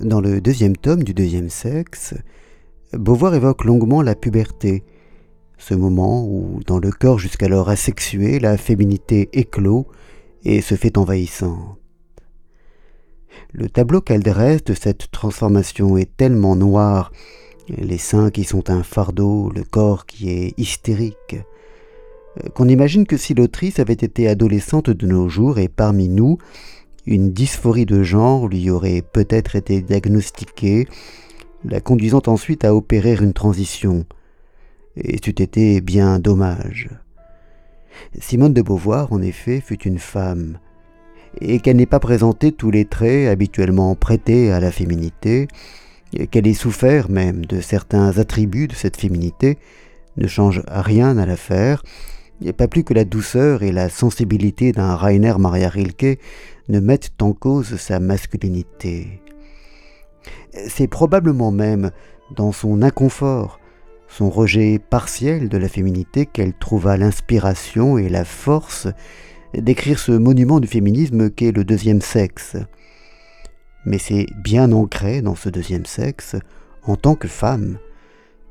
Dans le deuxième tome du deuxième sexe, Beauvoir évoque longuement la puberté, ce moment où, dans le corps jusqu'alors asexué, la féminité éclot et se fait envahissante. Le tableau qu'elle dresse de cette transformation est tellement noir, les seins qui sont un fardeau, le corps qui est hystérique, qu'on imagine que si l'autrice avait été adolescente de nos jours et parmi nous, une dysphorie de genre lui aurait peut-être été diagnostiquée, la conduisant ensuite à opérer une transition. Et c'eût été bien dommage. Simone de Beauvoir, en effet, fut une femme, et qu'elle n'ait pas présenté tous les traits habituellement prêtés à la féminité, qu'elle ait souffert même de certains attributs de cette féminité, ne change rien à l'affaire, pas plus que la douceur et la sensibilité d'un Rainer Maria Rilke ne mettent en cause sa masculinité. C'est probablement même dans son inconfort, son rejet partiel de la féminité qu'elle trouva l'inspiration et la force d'écrire ce monument du féminisme qu'est le deuxième sexe. Mais c'est bien ancré dans ce deuxième sexe, en tant que femme,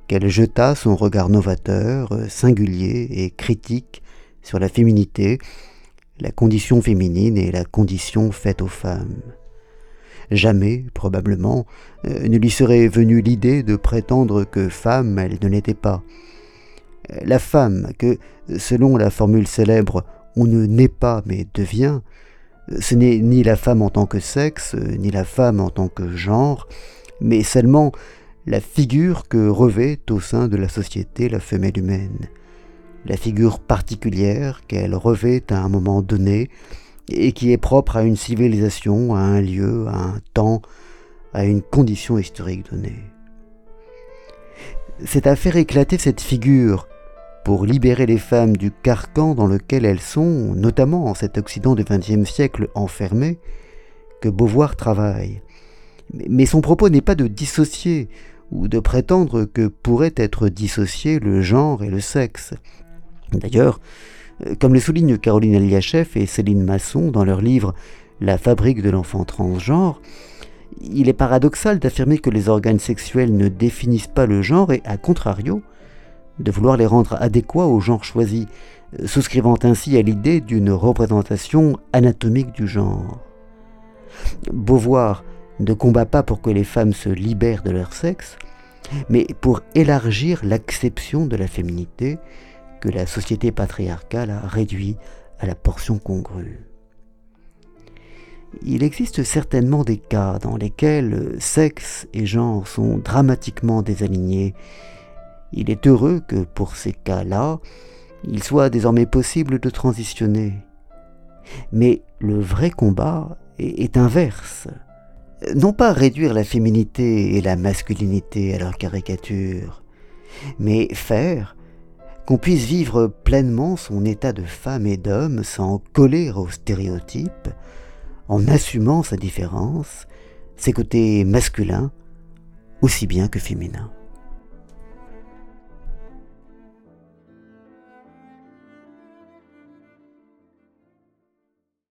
qu'elle jeta son regard novateur, singulier et critique sur la féminité, la condition féminine et la condition faite aux femmes. Jamais, probablement, euh, ne lui serait venue l'idée de prétendre que femme elle ne l'était pas. La femme, que, selon la formule célèbre, on ne naît pas mais devient, ce n'est ni la femme en tant que sexe, ni la femme en tant que genre, mais seulement la figure que revêt au sein de la société la femelle humaine, la figure particulière qu'elle revêt à un moment donné et qui est propre à une civilisation, à un lieu, à un temps, à une condition historique donnée. C'est à faire éclater cette figure pour libérer les femmes du carcan dans lequel elles sont, notamment en cet Occident du XXe siècle enfermé, que Beauvoir travaille. Mais son propos n'est pas de dissocier ou de prétendre que pourrait être dissocié le genre et le sexe. D'ailleurs, euh, comme le soulignent Caroline Eliachev et Céline Masson dans leur livre La fabrique de l'enfant transgenre, il est paradoxal d'affirmer que les organes sexuels ne définissent pas le genre et, à contrario, de vouloir les rendre adéquats au genre choisi, euh, souscrivant ainsi à l'idée d'une représentation anatomique du genre. Beauvoir ne combat pas pour que les femmes se libèrent de leur sexe, mais pour élargir l'acception de la féminité la société patriarcale a réduit à la portion congrue. Il existe certainement des cas dans lesquels sexe et genre sont dramatiquement désalignés. Il est heureux que pour ces cas-là, il soit désormais possible de transitionner. Mais le vrai combat est inverse non pas réduire la féminité et la masculinité à leur caricature, mais faire qu'on puisse vivre pleinement son état de femme et d'homme sans coller aux stéréotypes, en assumant sa différence, ses côtés masculins aussi bien que féminins.